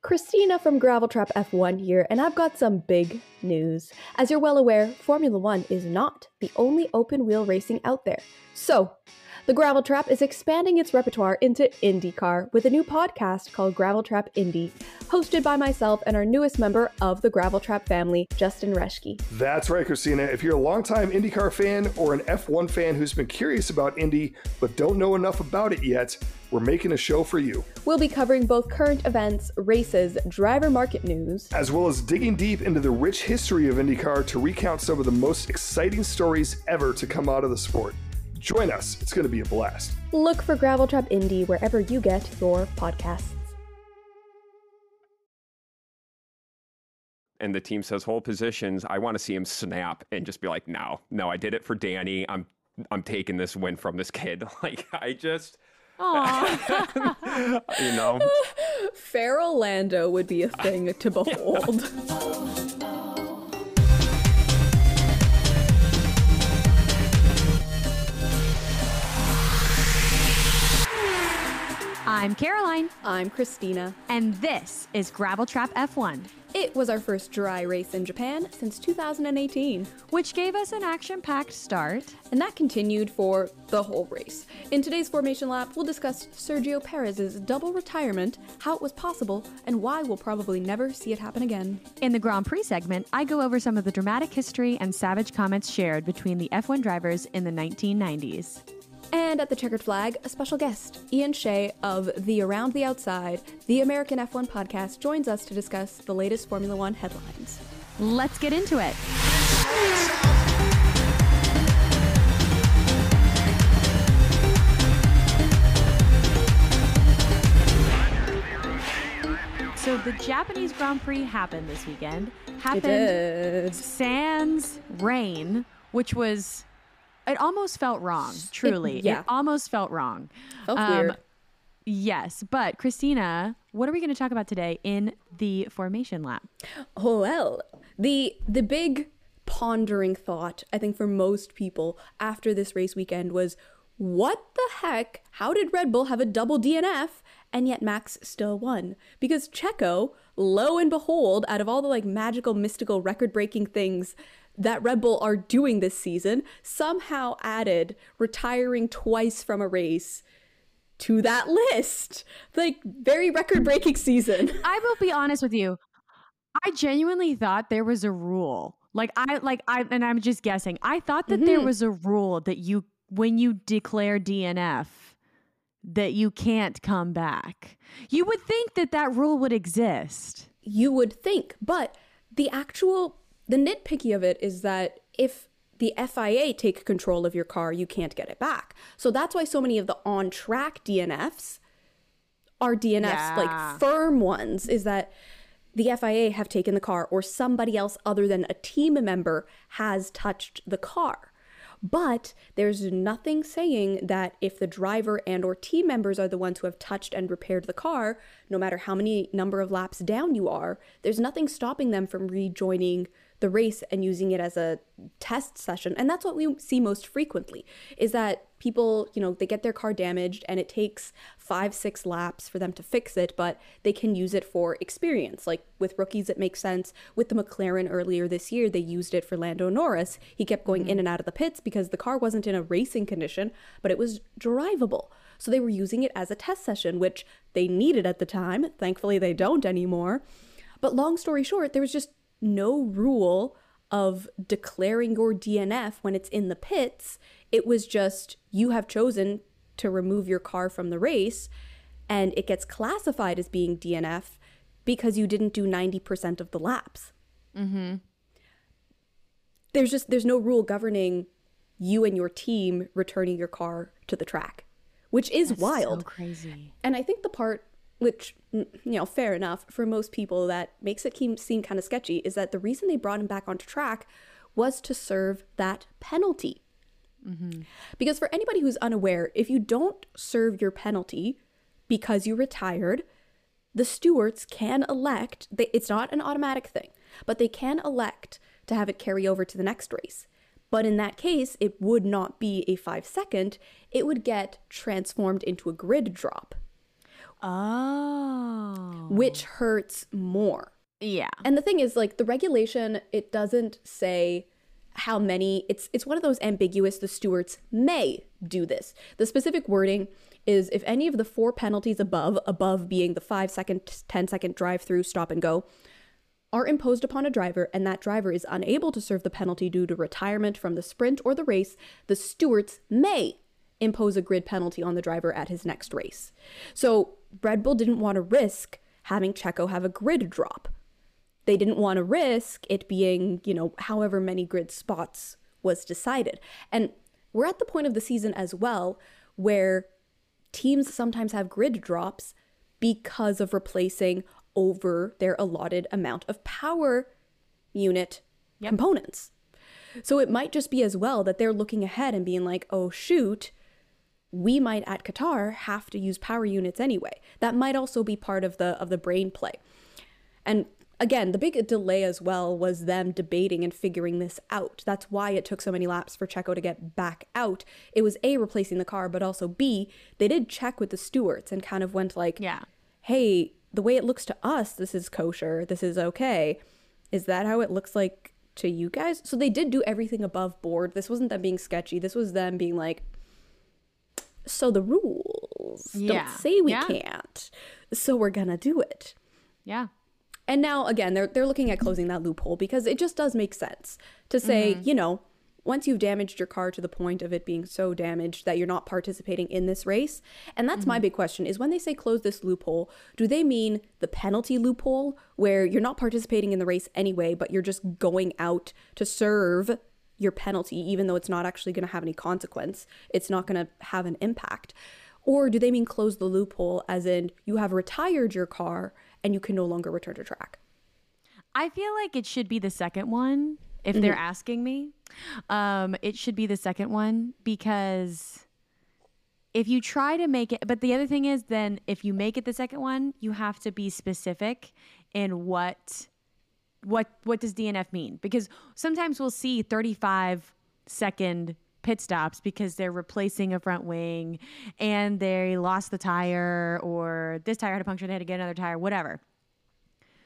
Cristina from Gravel Trap F1 here, and I've got some big news. As you're well aware, Formula One is not the only open wheel racing out there. So, the Gravel Trap is expanding its repertoire into IndyCar with a new podcast called Gravel Trap Indy, hosted by myself and our newest member of the Gravel Trap family, Justin Reschke. That's right, Cristina. If you're a longtime IndyCar fan or an F1 fan who's been curious about Indy but don't know enough about it yet, we're making a show for you. We'll be covering both current events, races, driver market news, as well as digging deep into the rich history of IndyCar to recount some of the most exciting stories ever to come out of the sport. Join us, it's going to be a blast. Look for Gravel Trap Indy wherever you get your podcasts. and the team says hold positions, I want to see him snap and just be like, no, no, I did it for Danny. I'm I'm taking this win from this kid. Like I just you know. Feral Lando would be a thing to behold. I'm Caroline. I'm Cristina. And this is Gravel Trap F1. It was our first dry race in Japan since 2018, which gave us an action packed start. And that continued for the whole race. In today's Formation Lap, we'll discuss Sergio Perez's double retirement, how it was possible, and why we'll probably never see it happen again. In the Grand Prix segment, I go over some of the dramatic history and savage comments shared between the F1 drivers in the 1990s. And at the checkered flag, a special guest, Iain Shea of the Around the Outside, the American F1 podcast, joins us to discuss the latest Formula One headlines. Let's get into it. So the Japanese Grand Prix happened this weekend. Happened sans rain, which was it almost felt wrong. Truly, it, yeah, it almost felt wrong. Felt um, weird. Yes, but Cristina, what are we going to talk about today in the formation lap? Oh well, the the big pondering thought I think for most people after this race weekend was what the heck? How did Red Bull have a double DNF and yet Max still won? Because Checo, lo and behold, out of all the like magical, mystical, record breaking things that Red Bull are doing this season somehow added retiring twice from a race to that list. Like very record breaking season. I will be honest with you. I genuinely thought there was a rule. Like I like I and I'm just guessing. I thought that mm-hmm. there was a rule that you when you declare DNF that you can't come back. You would think that that rule would exist. You would think, but the actual the nitpicky of it is that if the FIA take control of your car, you can't get it back. So that's why so many of the on track DNFs are DNFs, yeah. like firm ones, is that the FIA have taken the car or somebody else other than a team member has touched the car. But there's nothing saying that if the driver and or team members are the ones who have touched and repaired the car, no matter how many number of laps down you are, there's nothing stopping them from rejoining the race and using it as a test session. And that's what we see most frequently is that people, you know, they get their car damaged and it takes five, six laps for them to fix it, but they can use it for experience. Like with rookies, it makes sense. With the McLaren earlier this year, they used it for Lando Norris. He kept going mm-hmm. in and out of the pits because the car wasn't in a racing condition, but it was drivable. So they were using it as a test session, which they needed at the time. Thankfully, they don't anymore. But long story short, there was just no rule of declaring your DNF when it's in the pits. It was just you have chosen to remove your car from the race and it gets classified as being DNF because you didn't do 90% of the laps. Mm-hmm. There's just there's no rule governing you and your team returning your car to the track, which is That's wild. So crazy. And I think the part which you know fair enough for most people that makes it seem kind of sketchy is that the reason they brought him back onto track was to serve that penalty. Mm-hmm. because for anybody who's unaware if you don't serve your penalty because you retired the stewards can elect they, it's not an automatic thing but they can elect to have it carry over to the next race. But in that case it would not be a five second it would get transformed into a grid drop Oh. which hurts more. Yeah. And the thing is like the regulation it doesn't say how many it's it's one of those ambiguous the stewards may do this. The specific wording is if any of the four penalties above above being the 5 second 10 second drive through stop and go are imposed upon a driver and that driver is unable to serve the penalty due to retirement from the sprint or the race, the stewards may impose a grid penalty on the driver at his next race. So Red Bull didn't want to risk having Checo have a grid drop. They didn't want to risk it being, you know, however many grid spots was decided. And we're at the point of the season as well where teams sometimes have grid drops because of replacing over their allotted amount of power unit Yep. components. So it might just be as well that they're looking ahead and being like, oh, shoot, we might at Qatar have to use power units anyway. That might also be part of the of the brain play. And again, the big delay as well was them debating and figuring this out. That's why it took so many laps for Checo to get back out. It was A replacing the car, but also B, they did check with the stewards and kind of went like, Yeah. hey, the way it looks to us, this is kosher, this is okay. Is that how it looks like to you guys? So they did do everything above board. This wasn't them being sketchy. This was them being like, so the rules Yeah. don't say we Yeah. can't. So we're gonna do it. Yeah. And now again, they're they're looking at closing that loophole because it just does make sense to say, Mm-hmm. you know, once you've damaged your car to the point of it being so damaged that you're not participating in this race. And that's Mm-hmm. my big question is when they say close this loophole, do they mean the penalty loophole where you're not participating in the race anyway, but you're just going out to serve your penalty even though it's not actually going to have any consequence. It's not going to have an impact. Or do they mean close the loophole as in you have retired your car and you can no longer return to track? I feel like it should be the second one if they're asking me. Um, it should be the second one because if you try to make it, but the other thing is, then if you make it the second one, you have to be specific in what what what does DNF mean? Because sometimes we'll see 35 second pit stops because they're replacing a front wing and they lost the tire or this tire had a puncture, they had to get another tire, whatever.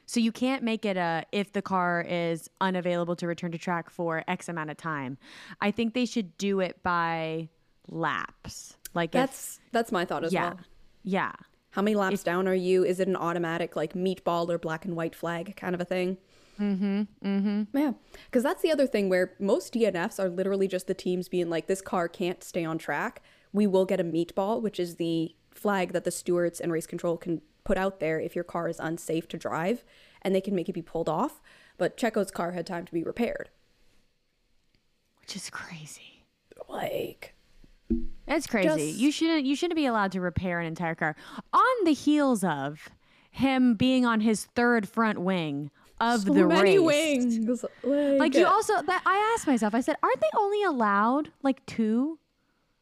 So you can't make it a if the car is unavailable to return to track for X amount of time. I think they should do it by laps. Like if- That's that's my thought as yeah, well. yeah, How many laps down are you? Is it an automatic like meatball or black and white flag kind of a thing? Mm-hmm. Mm-hmm. Yeah. Because that's the other thing where most DNFs are literally just the teams being like, this car can't stay on track. We will get a meatball, which is the flag that the stewards and race control can put out there if your car is unsafe to drive and they can make it be pulled off. But Checo's car had time to be repaired. which is crazy. Like, That's crazy. Just- you shouldn't you shouldn't be allowed to repair an entire car on the heels of him being on his third front wing of so the many race. wings. Like, Like you also that I asked myself, I said, aren't they only allowed like two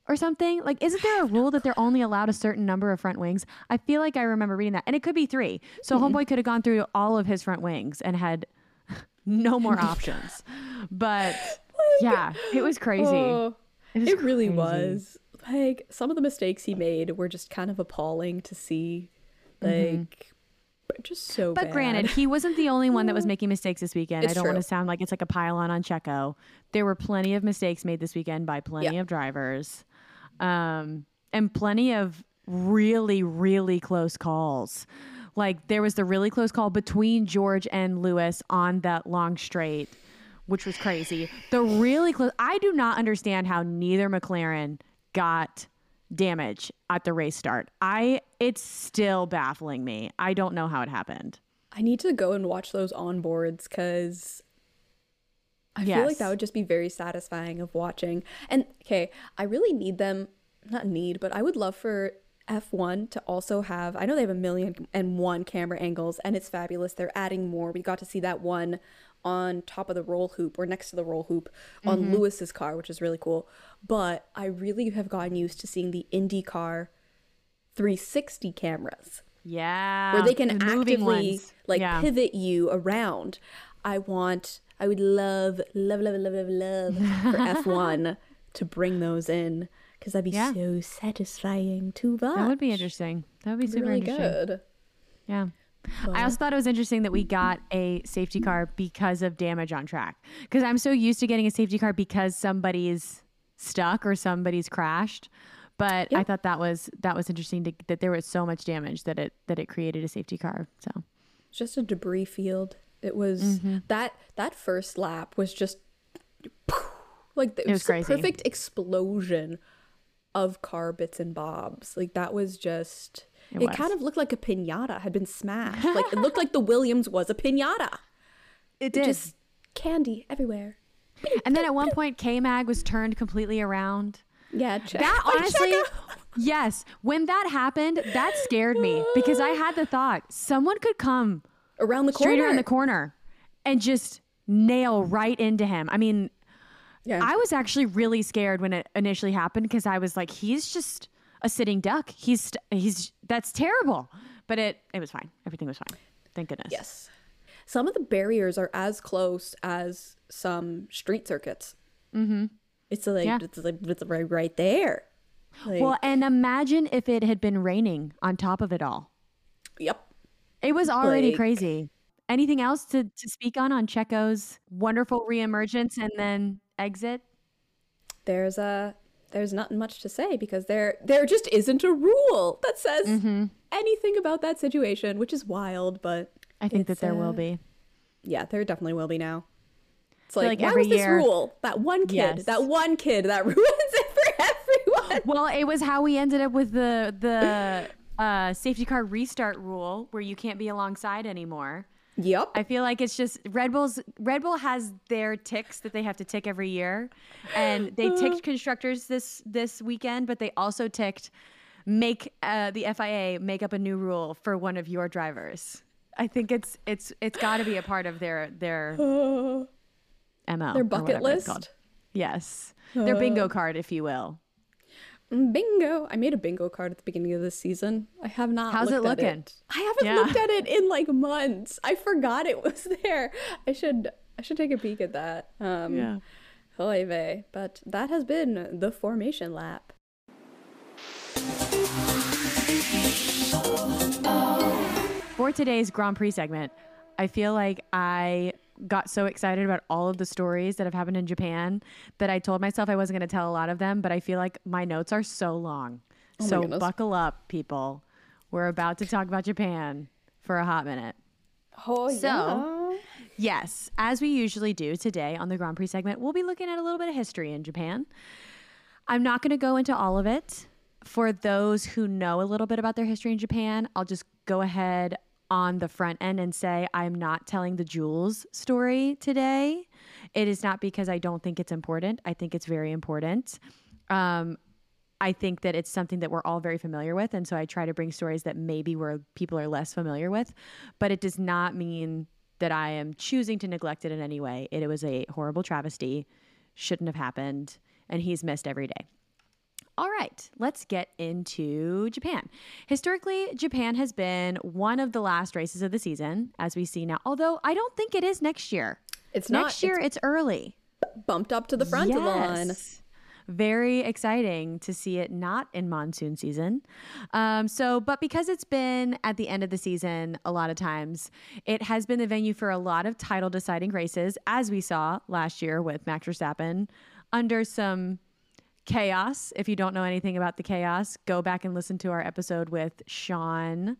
or something? Like isn't there a rule that they're only allowed a certain number of front wings? I feel like I remember reading that. And it could be three. So hmm. homeboy could have gone through all of his front wings and had no more options. But yeah, it was crazy. Oh, It it, was really was. Like some of the mistakes he made were just kind of appalling to see. Mm-hmm. Like, but just so. But bad. granted, he wasn't the only one that was making mistakes this weekend. It's I don't want to sound like it's like a pile on on Checo. There were plenty of mistakes made this weekend by plenty Yeah. of drivers, um, and plenty of really, really close calls. Like there was the really close call between George and Lewis on that long straight, which was crazy. The really close. I do not understand how neither McLaren got damage at the race start. I it's still baffling me. I don't know how it happened. I need to go and watch those onboards because I feel like that would just be very satisfying of watching. And okay, I really need them. Not need, but I would love for F1 to also have. I know they have a million and one camera angles, and it's fabulous. They're adding more. We got to see that one on top of the roll hoop or next to the roll hoop on mm-hmm. Lewis's car, which is really cool. But I really have gotten used to seeing the IndyCar 360 cameras Yeah. where they can the actively ones. like yeah. pivot you around. I want, I would love, love, love, love, love, love for F1 to bring those in because that'd be Yeah. so satisfying to watch. That would be interesting. That would be super really interesting. good. Yeah. I also thought it was interesting that we got a safety car because of damage on track. Because I'm so used to getting a safety car because somebody's stuck or somebody's crashed. But I thought that was that was interesting to, that there was so much damage that it that it created a safety car. So It's just a debris field. It was mm-hmm. that that first lap was just like it, was was, crazy. a perfect explosion of car bits and bobs. Like that was just It it, kind of looked like a pinata had been smashed. like it looked like the Williams was a pinata. it did. Just candy everywhere. And then at one point, K Mag was turned completely around. Yeah, check. That honestly, yes. When that happened, that scared me because I had the thought someone could come around the straight corner. around the corner and just nail right into him. I mean, Yeah. I was actually really scared when it initially happened because I was like, he's just a sitting duck. He's he's that's terrible. But it it was fine. Everything was fine. Thank goodness. Yes. Some of the barriers are as close as some street circuits. Mm-hmm. It's like Yeah. it's like it's right, right there. Like, Well, and imagine if it had been raining on top of it all. yep. It was already Like- crazy. Anything else to, to speak on on Checo's wonderful reemergence and then exit? There's a there's not much to say because there there just isn't a rule that says Mm-hmm. anything about that situation, which is wild. But I think that there will uh, be. Yeah, there definitely will be now. It's like, like why every was this year- rule? That one kid, Yes. that one kid that ruins it for everyone. Well, it was how we ended up with the the uh, safety car restart rule where you can't be alongside anymore. Yep. I feel like it's just Red Bull's Red Bull has their ticks that they have to tick every year, and they ticked constructors this this weekend, but they also ticked make uh, the FIA make up a new rule for one of your drivers. I think it's it's it's got to be a part of their their mo Their bucket whatever it's called. list. Yes, their bingo card, if you will. Bingo. I made a bingo card at the beginning of this season. I have not. How's it looking? I haven't Yeah. looked at it in like months. I forgot it was there. I should I should take a peek at that. Um Oy vey. But that has been the formation lap. For today's Grand Prix segment, I feel like I got so excited about all of the stories that have happened in Japan that I told myself I wasn't going to tell a lot of them, but I feel like my notes are so long. Oh so buckle up, people. We're about to talk about Japan for a hot minute. Oh So- Yes, as we usually do today on the Grand Prix segment, we'll be looking at a little bit of history in Japan. I'm not going to go into all of it. For those who know a little bit about their history in Japan, I'll just go ahead on the front end and say I'm not telling the Jules story today. It is not because I don't think it's important. I think it's very important. Um, I think that it's something that we're all very familiar with. And so I try to bring stories that maybe where people are less familiar with. But it does not mean that I am choosing to neglect it in any way. It, was a horrible travesty, shouldn't have happened, and he's missed every day. All right, let's get into Japan. Historically, Japan has been one of the last races of the season, as we see now. Although I don't think it is next year. It's not next year, it's, early. bumped up to the front of the line. Yes. Very exciting to see it not in monsoon season. Um, so, but because it's been at the end of the season, a lot of times it has been the venue for a lot of title deciding races, as we saw last year with Max Verstappen under some chaos. If you don't know anything about the chaos, go back and listen to our episode with Sean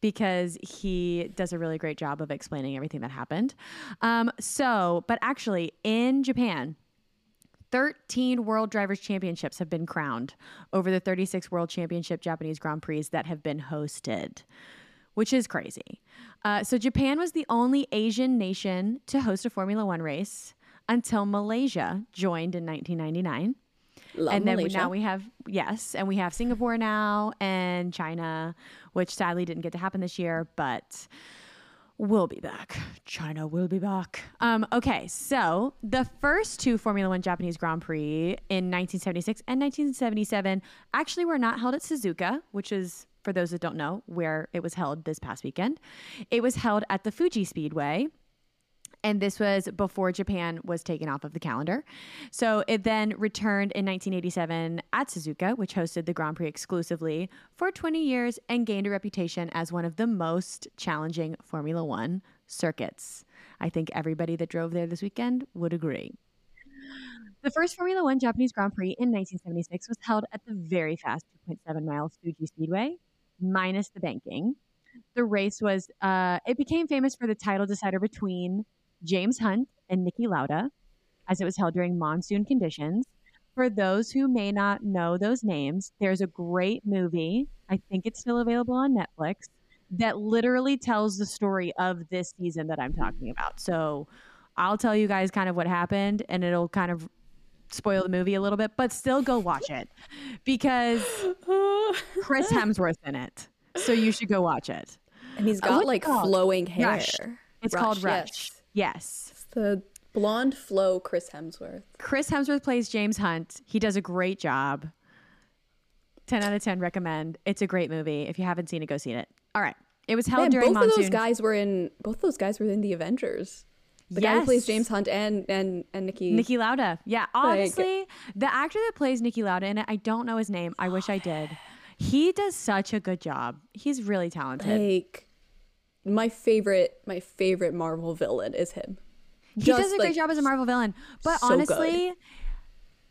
because he does a really great job of explaining everything that happened. Um, so, but actually, in Japan, 13 World Drivers' Championships have been crowned over the 36 World Championship Japanese Grand Prix that have been hosted, which is crazy. Uh, so, Japan was the only Asian nation to host a Formula One race until Malaysia joined in 1999 Love and then we, Malaysia. now we have yes, and we have Singapore now and China, which sadly didn't get to happen this year, but we'll be back. China will be back. Um, okay, so the first two Formula One Japanese Grand Prix in 1976 and 1977 actually were not held at Suzuka, which is for those that don't know where it was held this past weekend. It was held at the Fuji Speedway. And this was before Japan was taken off of the calendar. So it then returned in 1987 at Suzuka, which hosted the Grand Prix exclusively for 20 years and gained a reputation as one of the most challenging Formula One circuits. I think everybody that drove there this weekend would agree. The first Formula One Japanese Grand Prix in 1976 was held at the very fast 2.7 miles Fuji Speedway, minus the banking. The race was, uh, it became famous for the title decider between James Hunt and Niki Lauda, as it was held during monsoon conditions. For those who may not know those names, there's a great movie, I think it's still available on Netflix, that literally tells the story of this season that I'm talking about. So I'll tell you guys kind of what happened and it'll kind of spoil the movie a little bit, but still go watch it because Chris Hemsworth's in it. So you should go watch it. And he's uh, got what's like flowing hair. Rush. It's called Rush. Yes. Yes. It's the blonde flow Chris Hemsworth. Chris Hemsworth plays James Hunt. He does a great job. 10 out of 10 recommend. It's a great movie. If you haven't seen it, go see it. All right. It was held Man, during both monsoon. of those guys were in both those guys were in the Avengers. The guy who plays James Hunt and and and Niki. Niki Lauda. Yeah, honestly, the actor that plays Niki Lauda in it, I don't know his name. I wish I did. He does such a good job. He's really talented. like my favorite my favorite Marvel villain is him. he just, does a great job as a Marvel villain. But so good. honestly,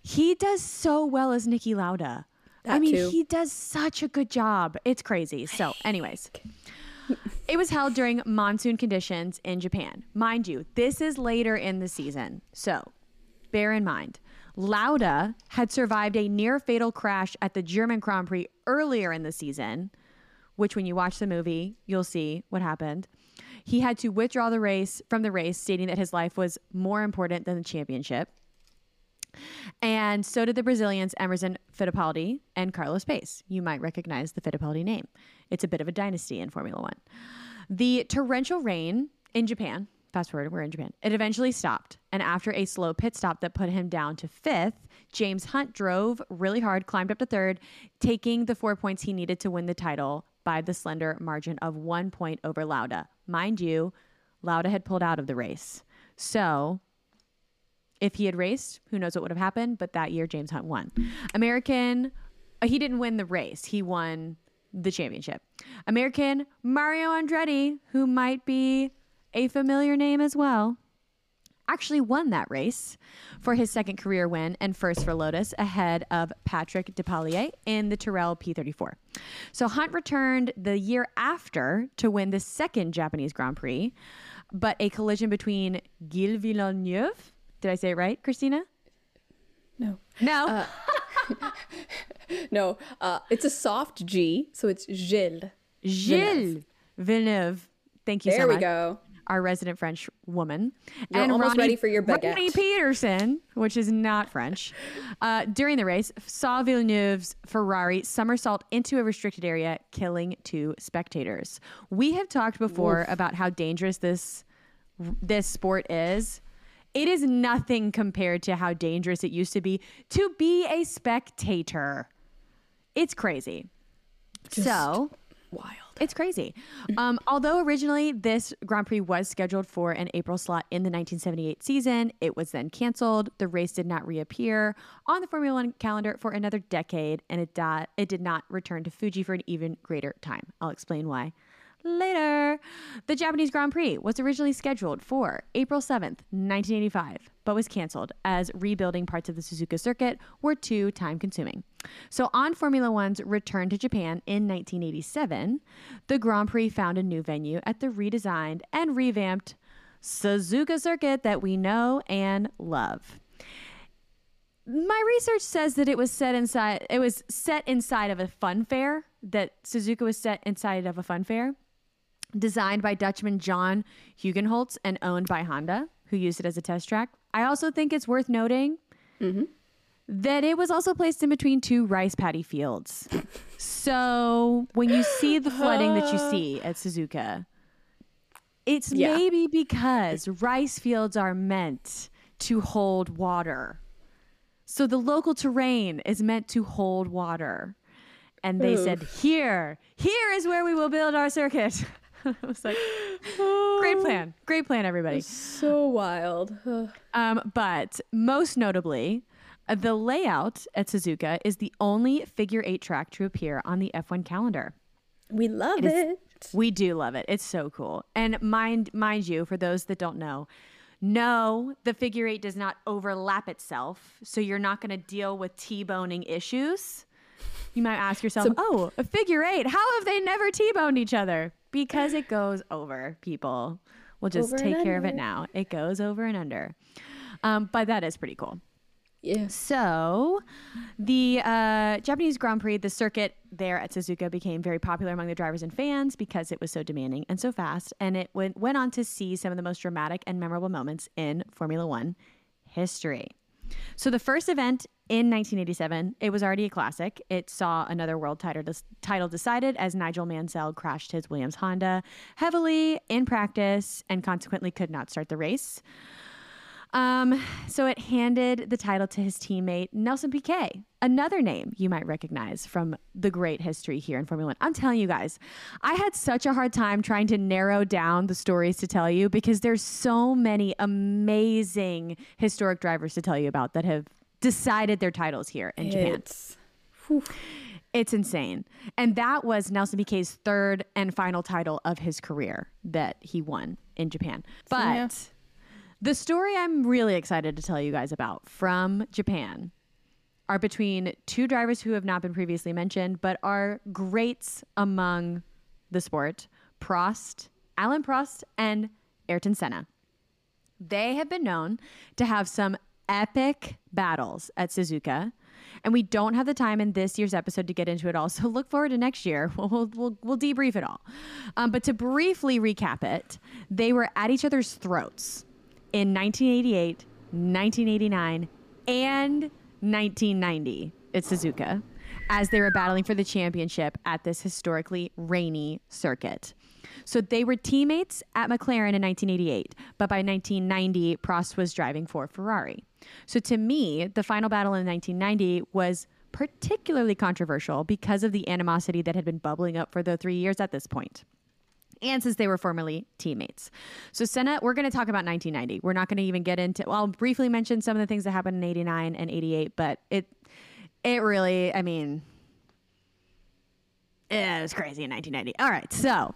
he does so well as Niki Lauda. I mean, too. he does such a good job. It's crazy. So, anyways, it was held during monsoon conditions in Japan. Mind you, this is later in the season. So, bear in mind, Lauda had survived a near fatal crash at the German Grand Prix earlier in the season, which when you watch the movie, you'll see what happened. He had to withdraw the race from the race, stating that his life was more important than the championship. And so did the Brazilians Emerson Fittipaldi and Carlos Pace. You might recognize the Fittipaldi name. It's a bit of a dynasty in Formula One. The torrential rain in Japan, fast forward, we're in Japan, it eventually stopped. And after a slow pit stop that put him down to fifth, James Hunt drove really hard, climbed up to third, taking the four points he needed to win the title by the slender margin of one point over Lauda. Mind you, Lauda had pulled out of the race. So if he had raced, who knows what would have happened? But that year, James Hunt won. American, uh, he didn't win the race, he won the championship. American Mario Andretti, who might be a familiar name as well, actually won that race for his second career win and first for Lotus ahead of Patrick Depailler in the Tyrrell P34. So Hunt returned the year after to win the second Japanese Grand Prix, but a collision between Gilles Villeneuve, did I say it right, Cristina? No. No. No. Uh it's a soft G, so it's Gilles. Gilles Villeneuve. Thank you so much. There we go. Our resident French woman. You're almost ready for your baguette. Ronnie Peterson, which is not French, uh, during the race, saw Villeneuve's Ferrari somersault into a restricted area, killing two spectators. We have talked before about how dangerous this this sport is. It is nothing compared to how dangerous it used to be to be a spectator. It's crazy. so, Wild. It's crazy. Um, although originally this Grand Prix was scheduled for an April slot in the 1978 season, it was then canceled. The race did not reappear on the Formula One calendar for another decade, and it, di- it did not return to Fuji for an even greater time. I'll explain why later. The Japanese Grand Prix was originally scheduled for April 7th, 1985, but was canceled as rebuilding parts of the Suzuka circuit were too time consuming. So, on Formula One's return to Japan in 1987, the Grand Prix found a new venue at the redesigned and revamped Suzuka circuit that we know and love. My research says that it was set inside it was set inside of a fun fair that Suzuka was set inside of a fun fair designed by Dutchman John Hugenholtz and owned by Honda who used it as a test track. I also think it's worth noting mm-hmm. that it was also placed in between two rice paddy fields. so when you see the flooding that you see at Suzuka, it's Yeah. maybe because rice fields are meant to hold water. So the local terrain is meant to hold water. And they said, here, here is where we will build our circuit. I was like, great great plan. Great plan, everybody. So wild. Um, but most notably, uh, the layout at Suzuka is the only figure eight track to appear on the F1 calendar. we love is- it. We do love it. It's so cool. And mind mind you, for those that don't know, no, the figure eight does not overlap itself, so you're not going to deal with T-boning issues. You might ask yourself, So- "Oh, a figure eight? How have they never T-boned each other?" Because it goes over. People, we'll just Over take care of it now. It goes over and under. Um, but that is pretty cool. Yeah. So, the uh, Japanese Grand Prix, the circuit there at Suzuka became very popular among the drivers and fans because it was so demanding and so fast. And it went, went on to see some of the most dramatic and memorable moments in Formula One history. So, the first event in 1987, it was already a classic. It saw another world title, title decided as Nigel Mansell crashed his Williams Honda heavily in practice and consequently could not start the race. Um, so it handed the title to his teammate Nelson Piquet, another name you might recognize from the great history here in Formula One. I'm telling you guys, I had such a hard time trying to narrow down the stories to tell you because there's so many amazing historic drivers to tell you about that have decided their titles here in Japan. It's whew. It's insane. And that was Nelson Piquet's third and final title of his career that he won in Japan. But yeah. the story I'm really excited to tell you guys about from Japan are between two drivers who have not been previously mentioned, but are greats among the sport Prost, Alain Prost, and Ayrton Senna. They have been known to have some epic battles at Suzuka. And we don't have the time in this year's episode to get into it all. So look forward to next year. We'll, we'll, we'll, debrief it all. Um, but to briefly recap it, they were at each other's throats in 1988, 1989, and 1990 at Suzuka as they were battling for the championship at this historically rainy circuit. So they were teammates at McLaren in 1988, but by 1990, Prost was driving for Ferrari. So to me, the final battle in 1990 was particularly controversial because of the animosity that had been bubbling up for the three years at this point. And since they were formerly teammates. So, Senna, we're going to talk about 1990. We're not going to even get into, well, I'll briefly mention some of the things that happened in 89 and 88, but it, it really, I mean, eh, it was crazy in 1990. All right. So,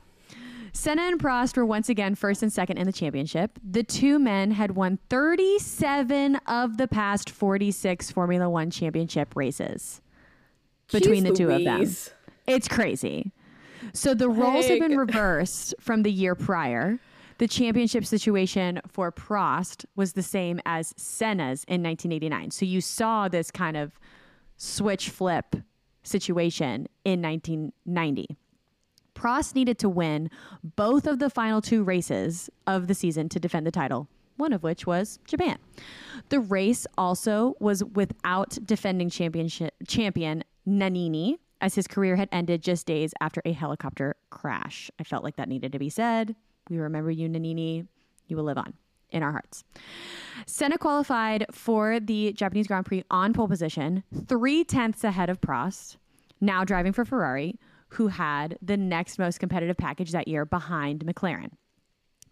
Senna and Prost were once again first and second in the championship. The two men had won 37 of the past 46 Formula One championship races between Jeez the two of them. It's crazy. So the roles have been reversed from the year prior. The championship situation for Prost was the same as Senna's in 1989. So you saw this kind of switch flip situation in 1990. Prost needed to win both of the final two races of the season to defend the title, one of which was Japan. The race also was without defending championship champion Nannini, as his career had ended just days after a helicopter crash. I felt like that needed to be said. We remember you, Nannini. You will live on in our hearts. Senna qualified for the Japanese Grand Prix on pole position, three tenths ahead of Prost, now driving for Ferrari, who had the next most competitive package that year behind McLaren.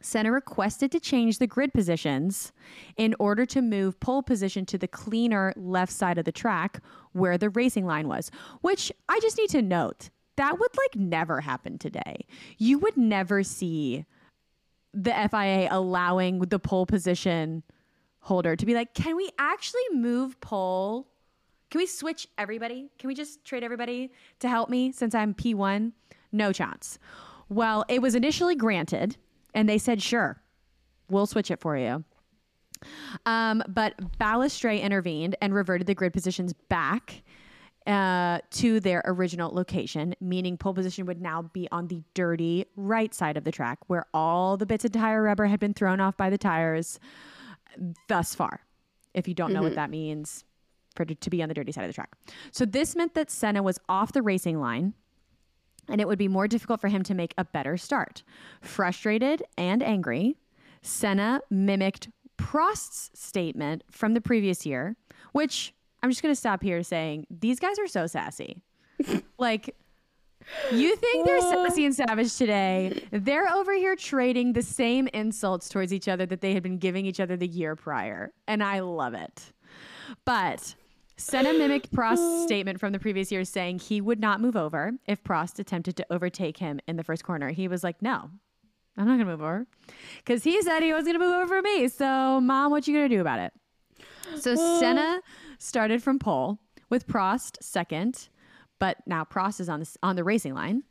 Senna requested to change the grid positions in order to move pole position to the cleaner left side of the track where the racing line was, which I just need to note that would like never happen today. You would never see the FIA allowing the pole position holder to be like, can we actually move pole? Can we switch everybody? Can we just trade everybody to help me since I'm P1? No chance. Well, it was initially granted, and they said, sure, we'll switch it for you. Um, but Balestre intervened and reverted the grid positions back uh, to their original location, meaning pole position would now be on the dirty right side of the track where all the bits of tire rubber had been thrown off by the tires thus far. If you don't know what that means, for it to be on the dirty side of the track. So this meant that Senna was off the racing line and it would be more difficult for him to make a better start. Frustrated and angry, Senna mimicked Prost's statement from the previous year, which I'm just going to stop here saying these guys are so sassy. like You think they're uh. sassy and savage today? They're over here trading the same insults towards each other that they had been giving each other the year prior, and I love it. But Senna mimicked Prost's statement from the previous year, saying he would not move over if Prost attempted to overtake him in the first corner. He was like, "No, I'm not gonna move over," because he said he was gonna move over for me. So, mom, what you gonna do about it? So Senna started from pole with Prost second, but now Prost is on the on the racing line.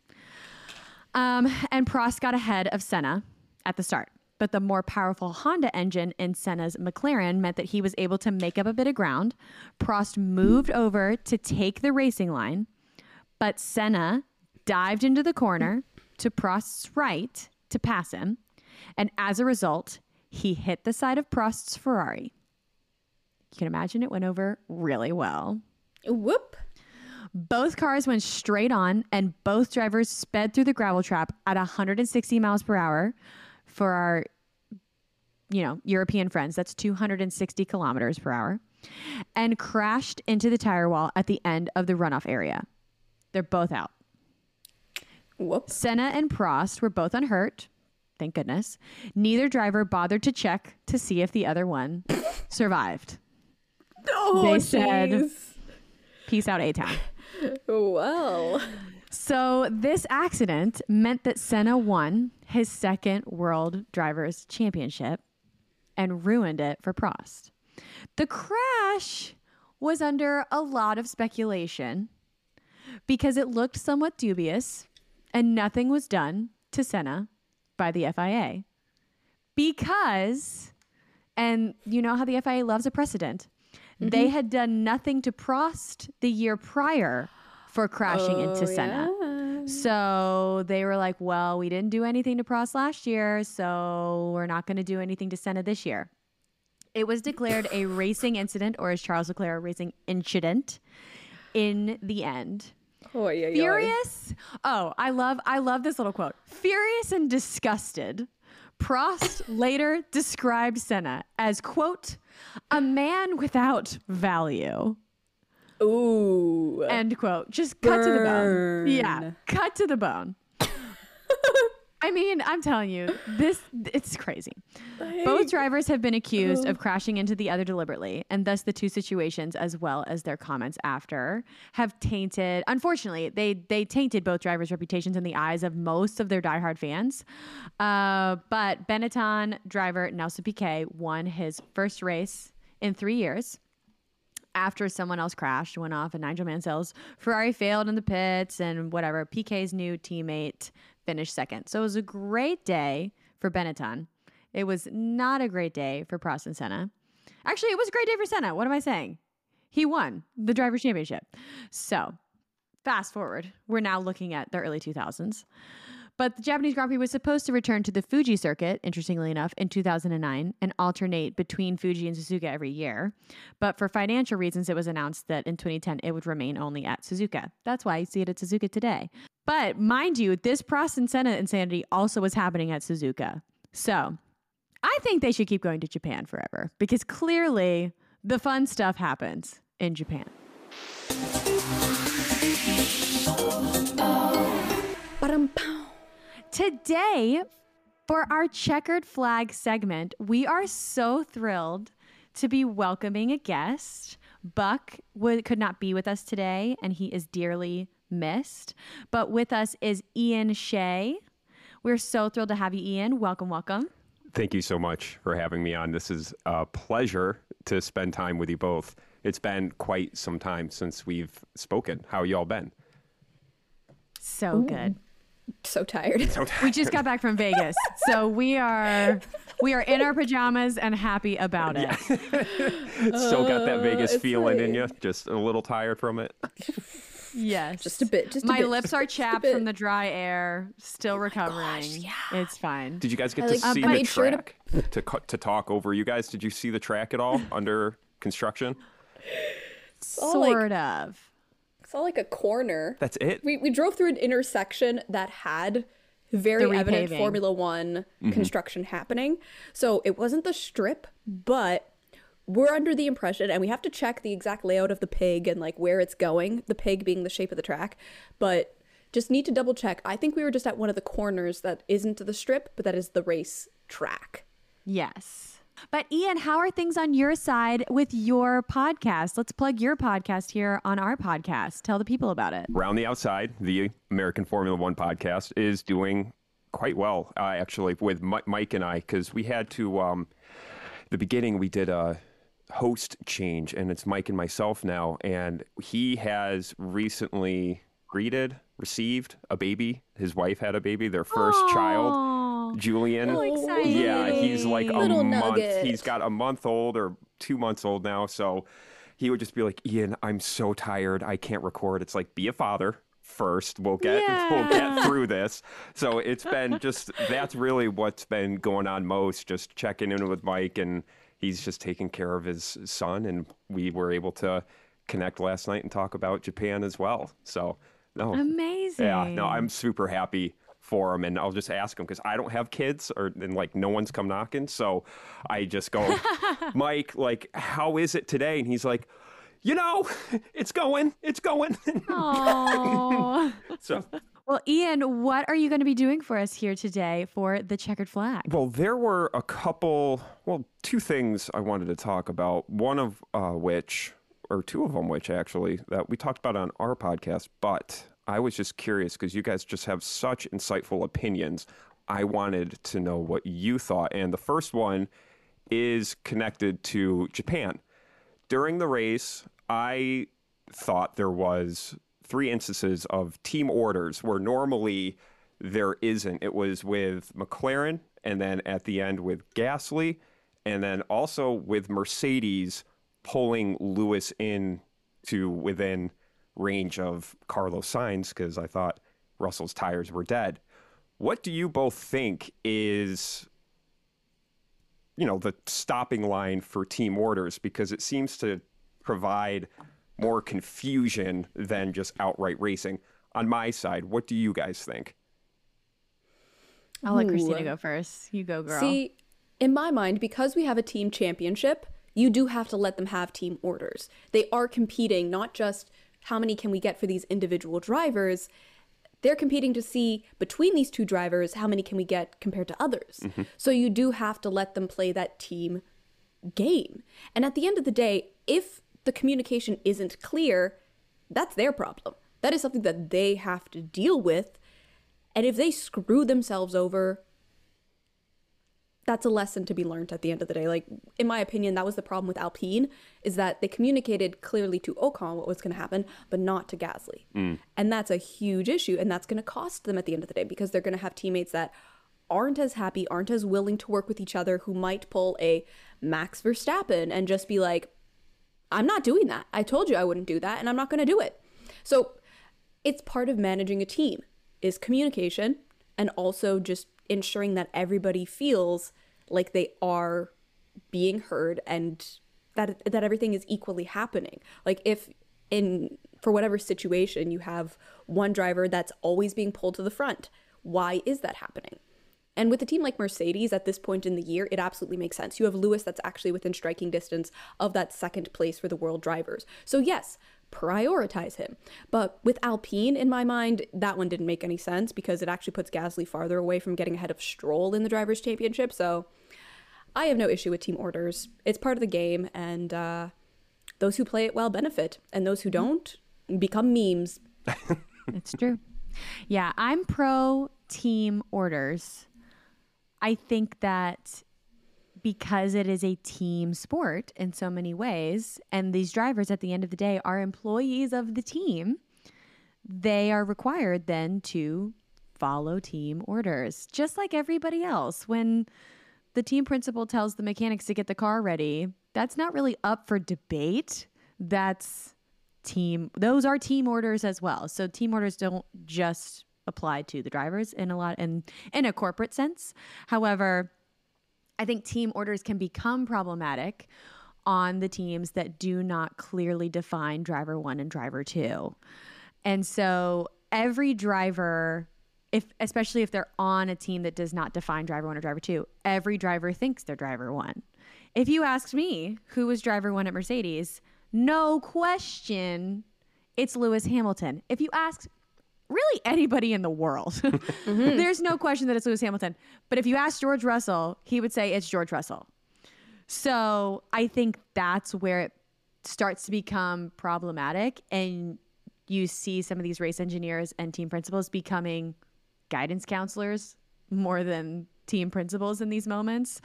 Um, and Prost got ahead of Senna at the start. But the more powerful Honda engine in Senna's McLaren meant that he was able to make up a bit of ground. Prost moved over to take the racing line, but Senna dived into the corner to Prost's right to pass him. And as a result, he hit the side of Prost's Ferrari. You can imagine it went over really well. Whoop. Both cars went straight on, and both drivers sped through the gravel trap at 160 miles per hour. For our, you know, European friends, that's 260 kilometers per hour, and crashed into the tire wall at the end of the runoff area. They're both out. Whoops. Senna and Prost were both unhurt. Thank goodness. Neither driver bothered to check to see if the other one survived. Oh, They said- Peace out, A Town. Well. So, this accident meant that Senna won his second World Drivers' Championship and ruined it for Prost. The crash was under a lot of speculation because it looked somewhat dubious and nothing was done to Senna by the FIA. Because, and you know how the FIA loves a precedent, they mm-hmm. had done nothing to Prost the year prior for crashing into Senna. Yeah. So they were like, well, we didn't do anything to Prost last year, so we're not going to do anything to Senna this year. It was declared a racing incident, or as Charles Leclerc, a racing incident in the end. Oh, yeah, yeah. Furious. Oh, I love I love this little quote. Furious and disgusted. Prost later described Senna as quote a man without value. Ooh. End quote. Just cut to the bone. Yeah, cut to the bone. I mean, I'm telling you, this it's crazy. Both drivers have been accused of crashing into the other deliberately, and thus the two situations, as well as their comments after, have tainted. Unfortunately, they they tainted both drivers' reputations in the eyes of most of their diehard fans. Uh, but Benetton driver Nelson Piquet won his first race in three years after someone else crashed, went off, and Nigel Mansell's Ferrari failed in the pits and whatever. Piquet's new teammate finished second. So it was a great day for Benetton. It was not a great day for Prost and Senna. Actually, it was a great day for Senna. What am I saying? He won the Drivers' Championship. So fast forward, we're now looking at the early 2000s. But the Japanese Grand Prix was supposed to return to the Fuji circuit, interestingly enough, in 2009 and alternate between Fuji and Suzuka every year. But for financial reasons, it was announced that in 2010 it would remain only at Suzuka. That's why you see it at Suzuka today. But mind you, this Prost and Senna insanity also was happening at Suzuka. So I think they should keep going to Japan forever because clearly the fun stuff happens in Japan. Today, for our checkered flag segment, we are so thrilled to be welcoming a guest. Buck would, could not be with us today, and he is dearly missed. But with us is Iain Shea. We're so thrilled to have you, Iain. Welcome, welcome. Thank you so much for having me on. This is a pleasure to spend time with you both. It's been quite some time since we've spoken. How y'all been? So good. So tired. So We just got back from Vegas, so we are we are in our pajamas and happy about it. Still got that Vegas it's feeling in you. Just a little tired from it. Yes, Just a bit. Just a My bit, lips are chapped from the dry air. Still recovering. gosh, yeah. It's fine. Did you guys get I to like- Um, see but the made sure to- track to to talk over? You guys, did you see the track at all under construction? all like- Sort of. Saw like a corner. That's it. We we drove through an intersection that had very evident. Formula One mm-hmm. construction happening. So it wasn't the strip, but we're under the impression, and we have to check the exact layout of the pig and like where it's going. The pig being the shape of the track, but Just need to double check. I think we were just at one of the corners that isn't the strip, but that is the race track. Yes. But Iain, how are things on your side with your podcast? Let's plug your podcast here on our podcast. Tell the people about it. Round the Outside, the American Formula One podcast, is doing quite well, uh, actually, with Mike and I, because we had to, um, the beginning, we did a host change, and it's Mike and myself now. And he has recently greeted, received a baby. His wife had a baby, their first Aww. child, Julian. Oh, yeah, he's like a Little month. nugget. He's got a month old or two months old now. So he would just be like, Iain, I'm so tired. I can't record. It's like, be a father first. We'll get we'll get through this. So it's been just that's really what's been going on most. Just checking in with Mike, and he's just taking care of his son, and we were able to connect last night and talk about Japan as well. So no, Amazing. yeah, no, I'm super happy for him, and I'll just ask him because I don't have kids, or and like no one's come knocking, so I just go, Mike, like how is it today? And he's like. You know, it's going, it's going. So well, Iain, what are you going to be doing for us here today for the checkered flag? Well, there were a couple, well, two things I wanted to talk about. One of uh, which, or two of them, which actually, that we talked about on our podcast, but I was just curious because you guys just have such insightful opinions. I wanted to know what you thought. And the first one is connected to Japan. During the race, I thought there was three instances of team orders where normally there isn't. It was with McLaren, and then at the end with Gasly, and then also with Mercedes pulling Lewis in to within range of Carlos Sainz because I thought Russell's tires were dead. What do you both think is you know the stopping line for team orders because it seems to provide more confusion than just outright racing. On my side, what do you guys think? I'll let Ooh. Cristina go first. You go, girl. See, in my mind, because we have a team championship, you do have to let them have team orders. They are competing, not just how many can we get for these individual drivers. They're competing to see between these two drivers how many can we get compared to others. Mm-hmm. So you do have to let them play that team game. And at the end of the day, if the communication isn't clear, that's their problem. That is something that they have to deal with. And if they screw themselves over, that's a lesson to be learned at the end of the day. Like, in my opinion, that was the problem with Alpine, is that they communicated clearly to Ocon what was going to happen, but not to Gasly. Mm. And that's a huge issue. And that's going to cost them at the end of the day because they're going to have teammates that aren't as happy, aren't as willing to work with each other, who might pull a Max Verstappen and just be like, I'm not doing that. I told you I wouldn't do that, and I'm not going to do it. So it's part of managing a team is communication and also just ensuring that everybody feels like they are being heard and that that everything is equally happening. Like if in for whatever situation you have one driver that's always being pulled to the front, why is that happening? And with a team like Mercedes at this point in the year, it absolutely makes sense. You have Lewis that's actually within striking distance of that second place for the world drivers. So, yes, prioritize him. But with Alpine, in my mind, that one didn't make any sense because it actually puts Gasly farther away from getting ahead of Stroll in the Drivers' Championship. So, I have no issue with team orders. It's part of the game, and uh, those who play it well benefit, and those who don't become memes. It's true. Yeah, I'm pro team orders. I think that because it is a team sport in so many ways, and these drivers at the end of the day are employees of the team, they are required then to follow team orders, just like everybody else. When the team principal tells the mechanics to get the car ready, that's not really up for debate. That's team those are team orders as well. So team orders don't just apply to the drivers in a lot in in a corporate sense. However, I think team orders can become problematic on the teams that do not clearly define driver 1 and driver 2. And so every driver if especially if they're on a team that does not define driver 1 or driver 2, every driver thinks they're driver 1. If you asked me who was driver 1 at Mercedes, no question it's Lewis Hamilton. If you ask really anybody in the world. mm-hmm. There's no question that it's Lewis Hamilton. But if you ask George Russell, he would say it's George Russell. So I think that's where it starts to become problematic. And you see some of these race engineers and team principals becoming guidance counselors more than team principals in these moments.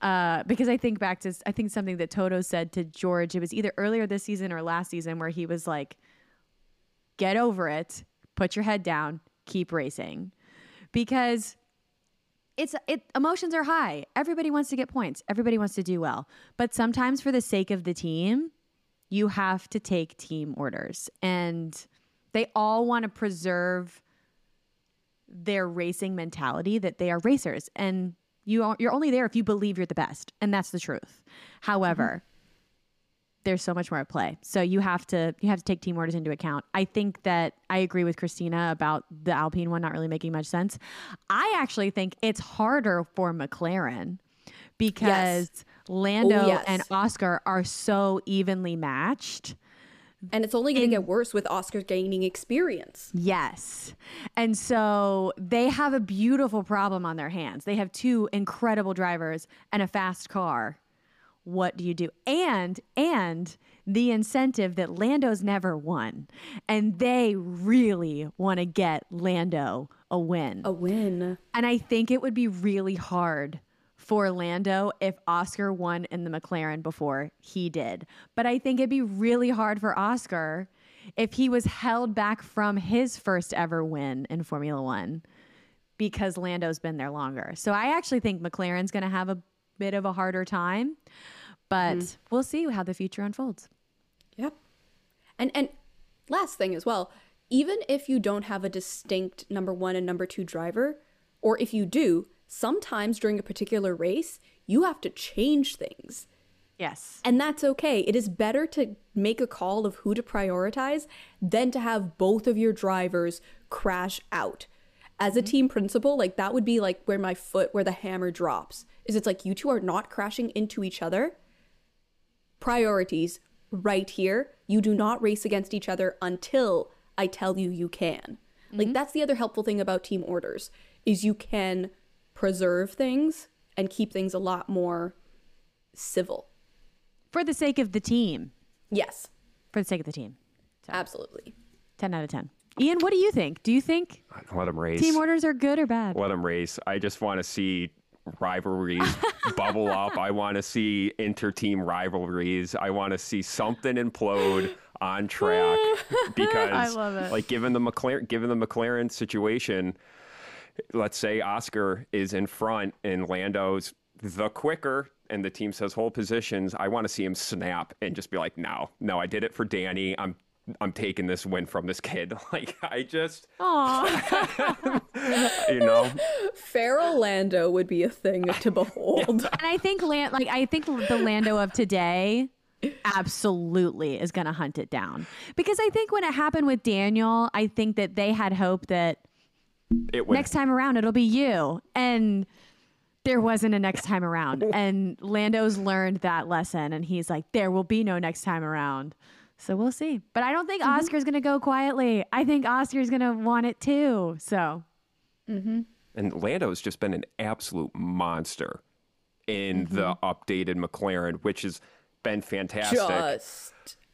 Uh, because I think back to, I think something that Toto said to George, it was either earlier this season or last season, where he was like, get over it, put your head down, keep racing. Because it's it emotions are high. Everybody wants to get points. Everybody wants to do well. But sometimes for the sake of the team, you have to take team orders. And they all want to preserve their racing mentality that they are racers and you are, you're only there if you believe you're the best and that's the truth. However, mm-hmm. There's so much more at play. So you have to you have to take team orders into account. I think that I agree with Cristina about the Alpine one not really making much sense. I actually think it's harder for McLaren because yes. Lando oh, yes. and Oscar are so evenly matched. And it's only going to get worse with Oscar gaining experience. Yes. And so they have a beautiful problem on their hands. They have two incredible drivers and a fast car. What do you do? And and the incentive that Lando's never won. And they really want to get Lando a win. A win. And I think it would be really hard for Lando if Oscar won in the McLaren before he did. But I think it'd be really hard for Oscar if he was held back from his first ever win in Formula One because Lando's been there longer. So I actually think McLaren's going to have a bit of a harder time, but mm. we'll see how the future unfolds. Yep. And and last thing as well, even if you don't have a distinct number 1 and number 2 driver, or if you do, sometimes during a particular race, you have to change things. Yes. And that's okay. It is better to make a call of who to prioritize than to have both of your drivers crash out. As a mm-hmm. team principal, like that would be like where my foot, where the hammer drops. Is it's like you two are not crashing into each other. Priorities right here. You do not race against each other until I tell you you can. Mm-hmm. Like that's the other helpful thing about team orders is you can preserve things and keep things a lot more civil. For the sake of the team. Yes. For the sake of the team. So. Absolutely. 10 out of 10. Iain, what do you think? Do you think let them race? Team orders are good or bad? Let them race. I just want to see rivalries bubble up. I want to see inter-team rivalries. I want to see something implode on track because, like, given the McLaren, given the McLaren situation, let's say Oscar is in front and Lando's the quicker and the team says hold positions, I want to see him snap and just be like, no, no, I did it for Danny. I'm I'm taking this win from this kid. Like I just, you know, feral Lando would be a thing to behold. And I think Land, like I think the Lando of today absolutely is going to hunt it down because I think when it happened with Daniel, I think that they had hope that it would. Next time around, it'll be you. And there wasn't a next time around. and Lando's learned that lesson. And he's like, there will be no next time around. So we'll see. But I don't think mm-hmm. Oscar's going to go quietly. I think Oscar's going to want it too. So. Mm-hmm. And Lando's just been an absolute monster in mm-hmm. the updated McLaren, which has been fantastic. Just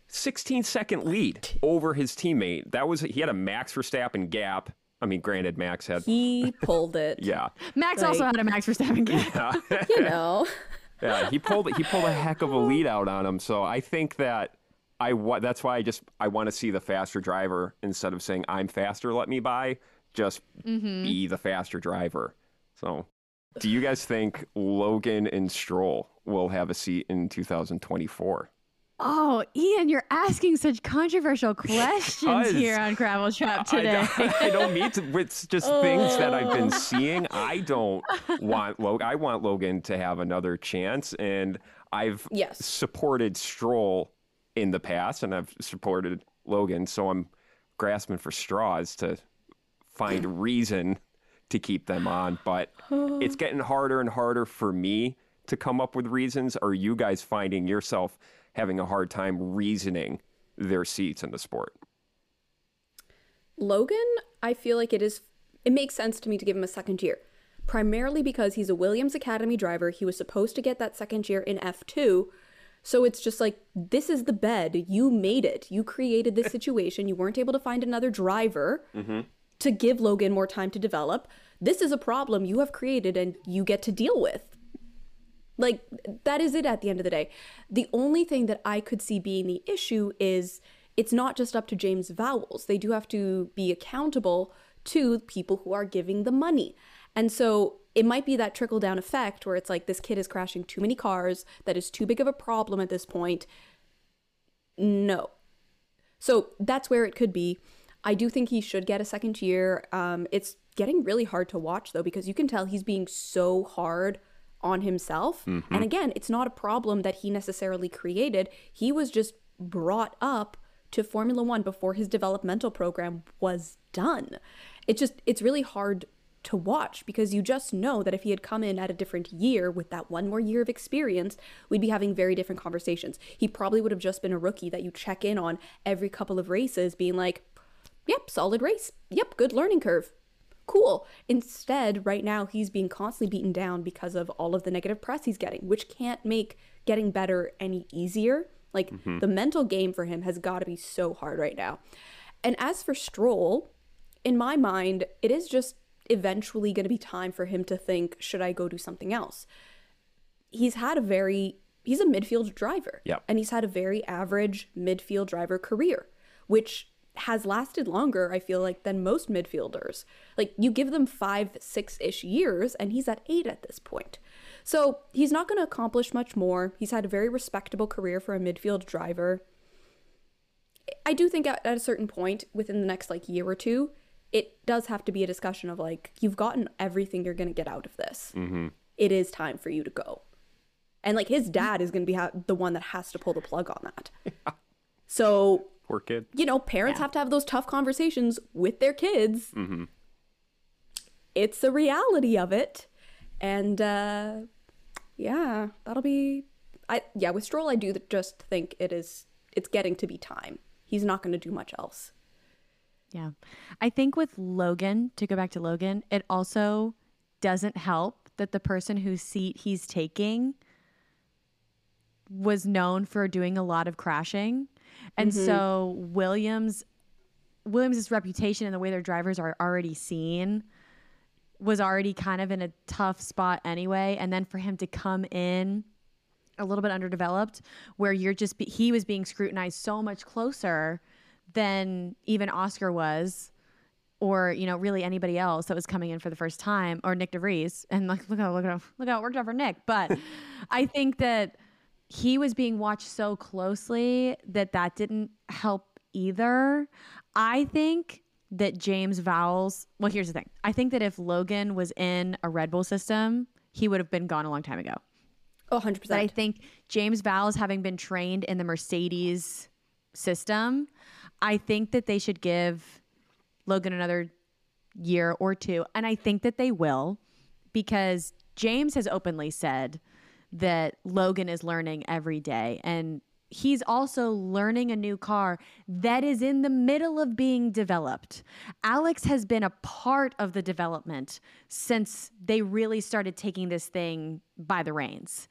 16 second lead over his teammate. That was he had a Max Verstappen gap I mean, granted, Max had he pulled it. yeah, Max like, also had a Max Verstappen game. Yeah. you know. yeah, he pulled he pulled a heck of a lead out on him. So I think that I that's why I just I want to see the faster driver instead of saying I'm faster, let me by. Just mm-hmm. be the faster driver. So, do you guys think Logan and Stroll will have a seat in 2024? Oh, Iain, you're asking such controversial questions here on Gravel Trap today. I, I, don't need to. It's just oh. things that I've been oh. seeing. I don't want Logan. I want Logan to have another chance, and I've yes. supported Stroll in the past, and I've supported Logan. So I'm grasping for straws to find reason to keep them on. But it's getting harder and harder for me to come up with reasons. Are you guys finding yourself? having a hard time reasoning their seats in the sport? Logan, I feel like it is it makes sense to me to give him a second year. Primarily because he's a Williams Academy driver. He was supposed to get that second year in F2. So it's just like this is the bed. You made it. You created this situation. You weren't able to find another driver mm-hmm. to give Logan more time to develop. This is a problem you have created and you get to deal with. Like, that is it at the end of the day. The only thing that I could see being the issue is it's not just up to James Vowles. They do have to be accountable to people who are giving the money. And so it might be that trickle down effect where it's like this kid is crashing too many cars, that is too big of a problem at this point. No. So that's where it could be. I do think he should get a second year. Um, it's getting really hard to watch though because you can tell he's being so hard on himself. And again, it's not a problem that he necessarily created. He was just brought up to Formula 1 before his developmental program was done. It just it's really hard to watch because you just know that if he had come in at a different year with that one more year of experience, we'd be having very different conversations. He probably would have just been a rookie that you check in on every couple of races being like, "Yep, solid race. Yep, good learning curve." cool. Instead, right now, he's being constantly beaten down because of all of the negative press he's getting, which can't make getting better any easier. Like mm-hmm. the mental game for him has got to be so hard right now. And as for Stroll, in my mind, it is just eventually going to be time for him to think, should I go do something else? He's had a very, he's a midfield driver. Yeah. And he's had a very average midfield driver career, which has lasted longer, I feel like, than most midfielders. Like, you give them five, six ish years, and he's at eight at this point. So, he's not going to accomplish much more. He's had a very respectable career for a midfield driver. I do think at, at a certain point, within the next like year or two, it does have to be a discussion of like, you've gotten everything you're going to get out of this. It is time for you to go. And like, his dad is going to be ha- the one that has to pull the plug on that. So, Poor kid. you know, parents have to have those tough conversations with their kids. It's the reality of it. And uh yeah, that'll be I yeah, with Stroll I do just think it is it's getting to be time. He's not going to do much else. Yeah. I think with Logan, to go back to Logan, it also doesn't help that the person whose seat he's taking was known for doing a lot of crashing. And mm-hmm. so Williams Williams's reputation and the way their drivers are already seen was already kind of in a tough spot anyway and then for him to come in a little bit underdeveloped where you're just be- he was being scrutinized so much closer than even Oscar was or you know really anybody else that was coming in for the first time or Nyck de Vries. And like look how look how look how it worked out for Nick. But I think that he was being watched so closely that that didn't help either. I think that James Vowles well here's the thing. I think that if Logan was in a Red Bull system he would have been gone a long time ago. Oh, 100%. but I think James Vowles, having been trained in the Mercedes system, I think that they should give Logan another year or two. And I think that they will because James has openly said that Logan is learning every day. And he's also learning a new car that is in the middle of being developed. Alex has been a part of the development since they really started taking this thing by the reins.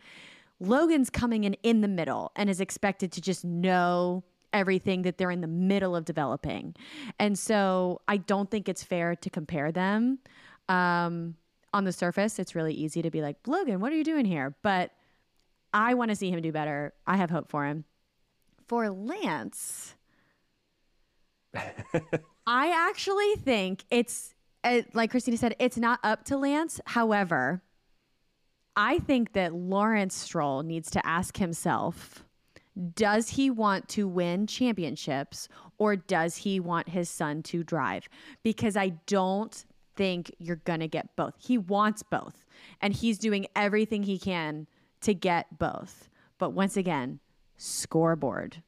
Logan's coming in in the middle and is expected to just know everything that they're in the middle of developing. And so I don't think it's fair to compare them. Um, on the surface, it's really easy to be like, Logan, what are you doing here? But I want to see him do better. I have hope for him. For Lance, I actually think it's uh, like Cristina said, it's not up to Lance. However, I think that Lawrence Stroll needs to ask himself does he want to win championships or does he want his son to drive? Because I don't think you're going to get both. He wants both, and he's doing everything he can to get both. But once again, scoreboard.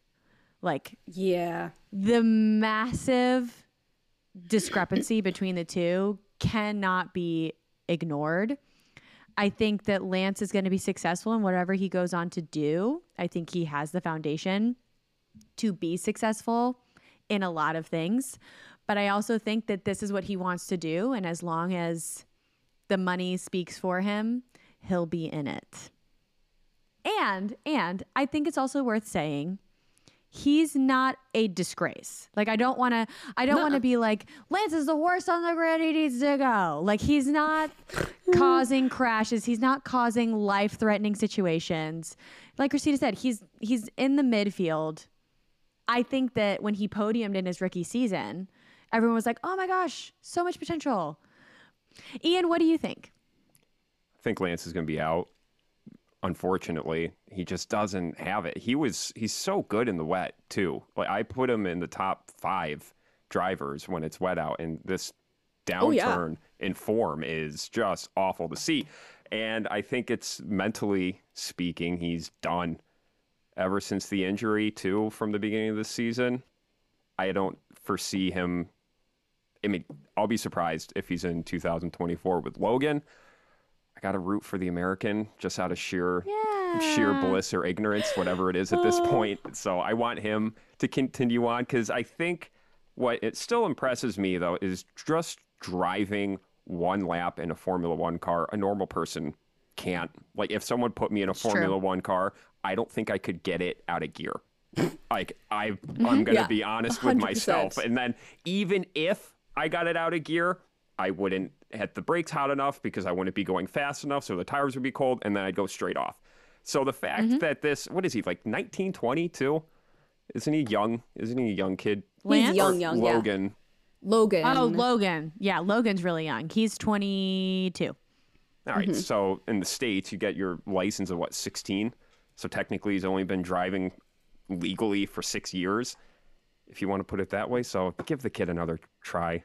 Like yeah. the massive discrepancy between the two cannot be ignored. I think that Lance is going to be successful in whatever he goes on to do. I think he has the foundation to be successful in a lot of things. but I also think that this is what he wants to do. And as long as the money speaks for him, he'll be in it. And, and I think it's also worth saying he's not a disgrace. Like I don't want to I don't want to be like Lance is the worst on the grid he needs to go. Like he's not causing crashes. He's not causing life-threatening situations. Like Cristina said, he's he's in the midfield. I think that when he podiumed in his rookie season, everyone was like, "Oh my gosh, so much potential." Iain, what do you think? I think Lance is going to be out unfortunately he just doesn't have it. He was he's so good in the wet too. Like i put him in the top five drivers when it's wet out and this downturn oh, yeah. in form is just awful to see. And i think it's mentally speaking he's done. Ever since the injury too from the beginning of the season i don't foresee him i mean i'll be surprised if he's in 2024 with logan I got to root for the American just out of sheer yeah. sheer bliss or ignorance, whatever it is at this point. So I want him to continue on because I think what it still impresses me though is just driving one lap in a Formula One car. A normal person can't. Like if someone put me in a it's Formula true. One car, I don't think I could get it out of gear. like I, mm-hmm. I'm gonna yeah. be honest 100%. with myself, and then even if I got it out of gear, I wouldn't hit the brakes hot enough because I wouldn't be going fast enough, so the tires would be cold, and then I'd go straight off. So the fact mm-hmm. that this, what is he like, 19, 20? Isn't he young? Isn't he a young kid? He's young, young, Logan. Yeah. Logan. Oh, Logan. Yeah, Logan's really young. He's 22. All right, mm-hmm. So in the States, you get your license at what, 16? So technically, he's only been driving legally for six years, if you want to put it that way. So give the kid another try.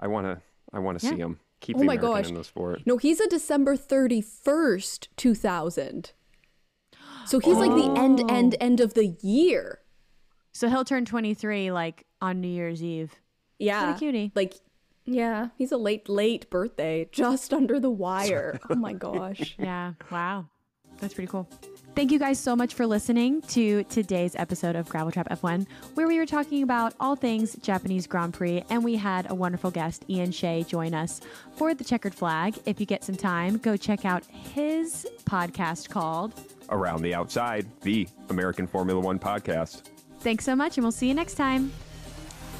I want to I want to yeah. see him keep oh the my American gosh. in the sport. No, he's a December 31st, 2000. So he's oh. like the end oh. end end of the year. So he'll turn 23 like on New Year's Eve. Yeah. What a cutie. Like yeah, he's a late late birthday, just under the wire. oh my gosh. Yeah. Wow. That's pretty cool. Thank you guys so much for listening to today's episode of Gravel Trap F1, where we were talking about all things Japanese Grand Prix, and we had a wonderful guest, Iain Shea, join us for the checkered flag. If you get some time, go check out his podcast called Around the Outside, the American Formula One podcast. Thanks so much, and we'll see you next time.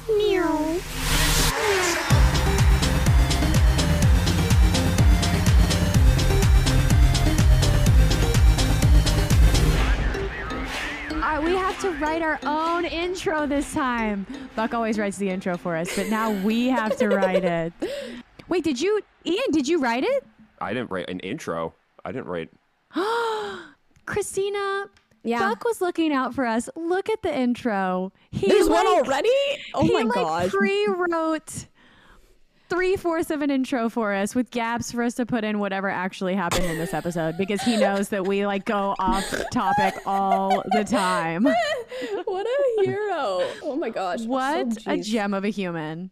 Meow. Have to write our own intro this time. Buck always writes the intro for us, but now we have to write it. Wait, did you, Iain, did you write it? I didn't write an intro. I didn't write. Cristina, yeah. Buck was looking out for us. Look at the intro. He There's like, one already? Oh my like gosh. pre-wrote three fourths of an intro for us with gaps for us to put in whatever actually happened in this episode because he knows that we like go off topic all the time. what a hero. Oh my gosh. What oh, a gem of a human.